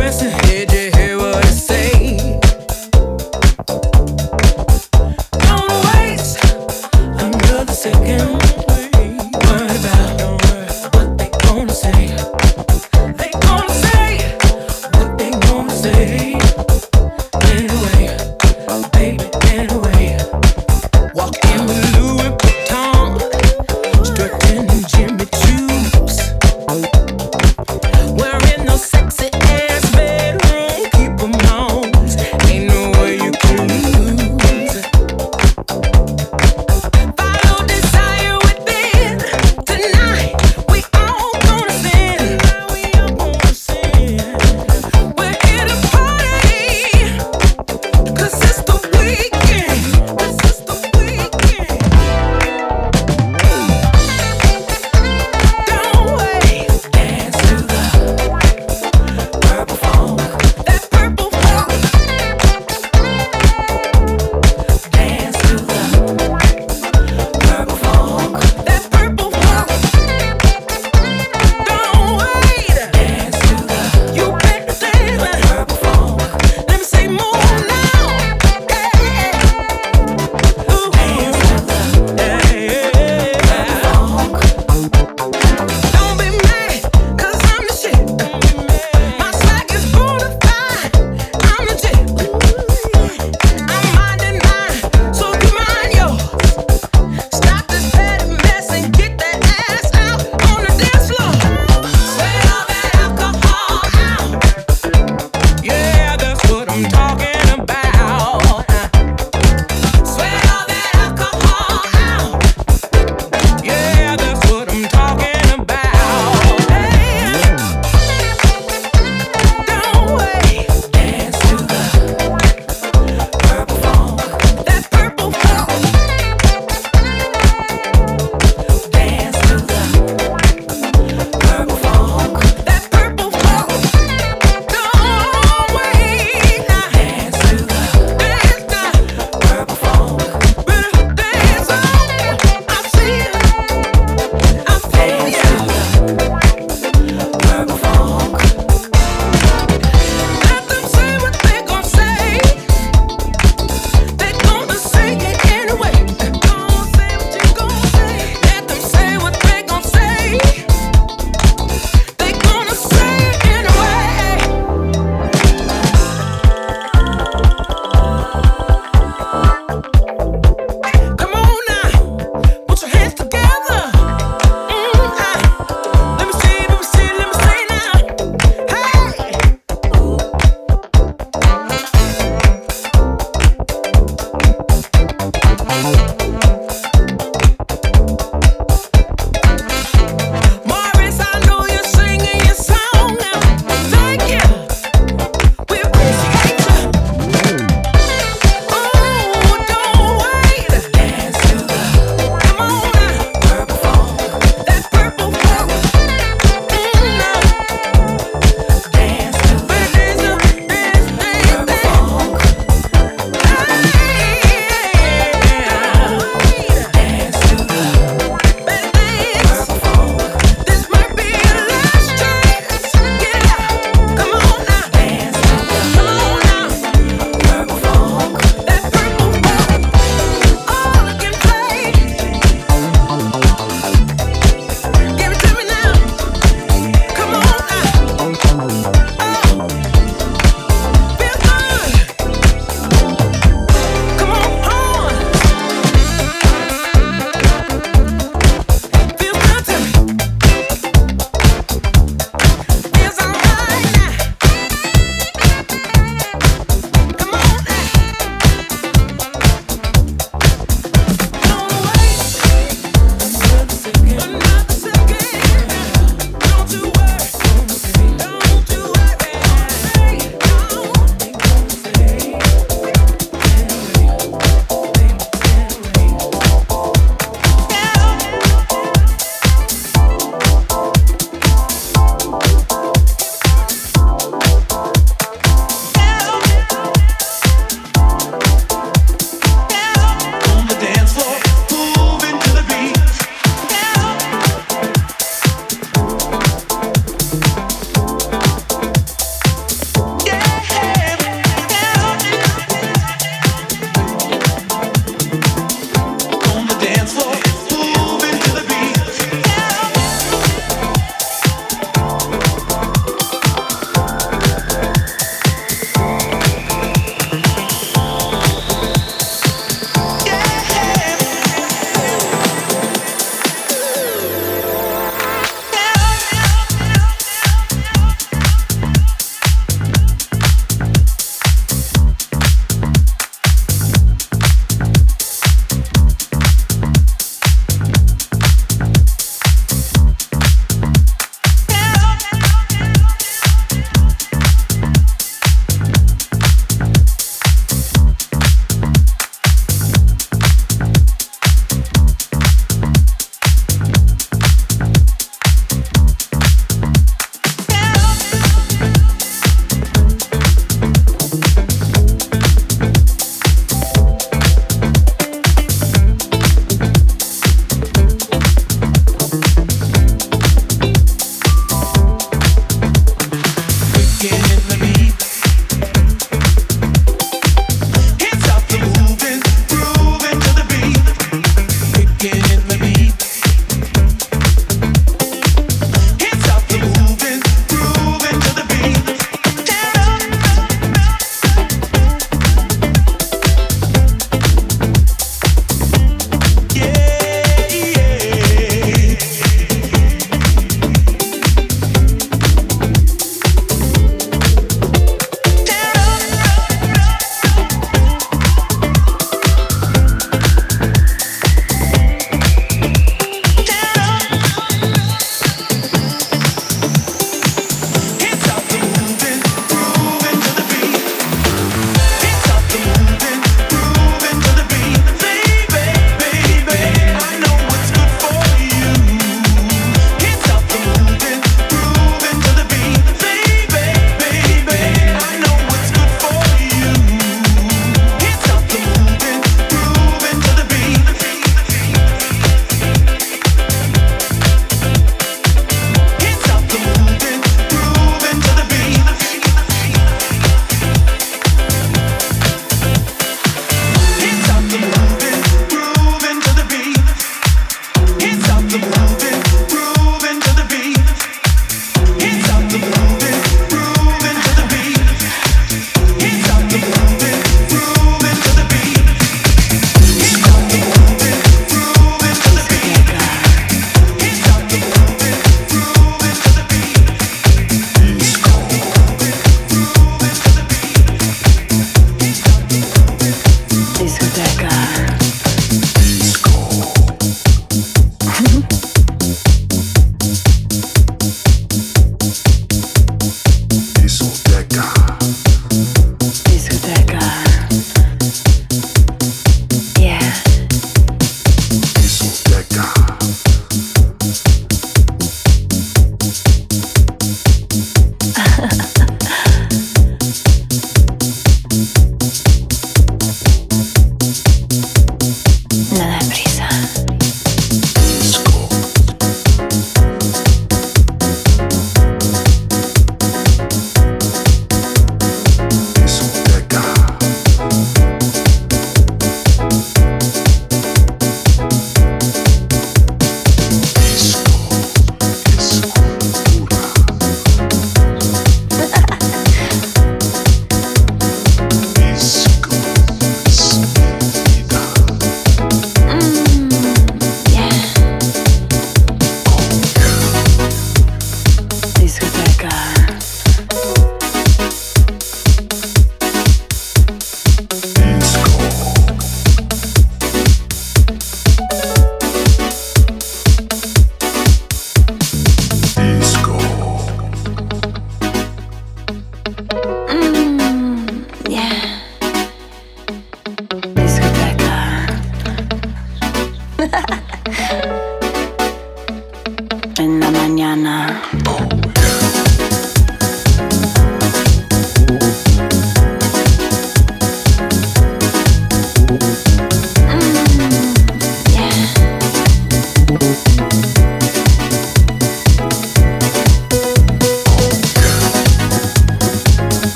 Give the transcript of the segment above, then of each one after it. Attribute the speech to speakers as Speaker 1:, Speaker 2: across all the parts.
Speaker 1: anyway.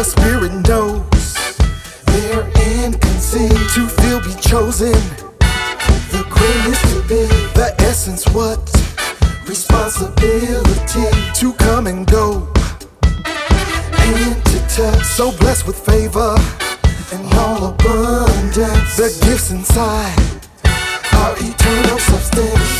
Speaker 2: The
Speaker 3: spirit knows they're can see to feel be chosen. The greatest to be, the essence what? Responsibility to come and go. And to touch, so blessed with favor and all abundance. The gifts inside our eternal substance.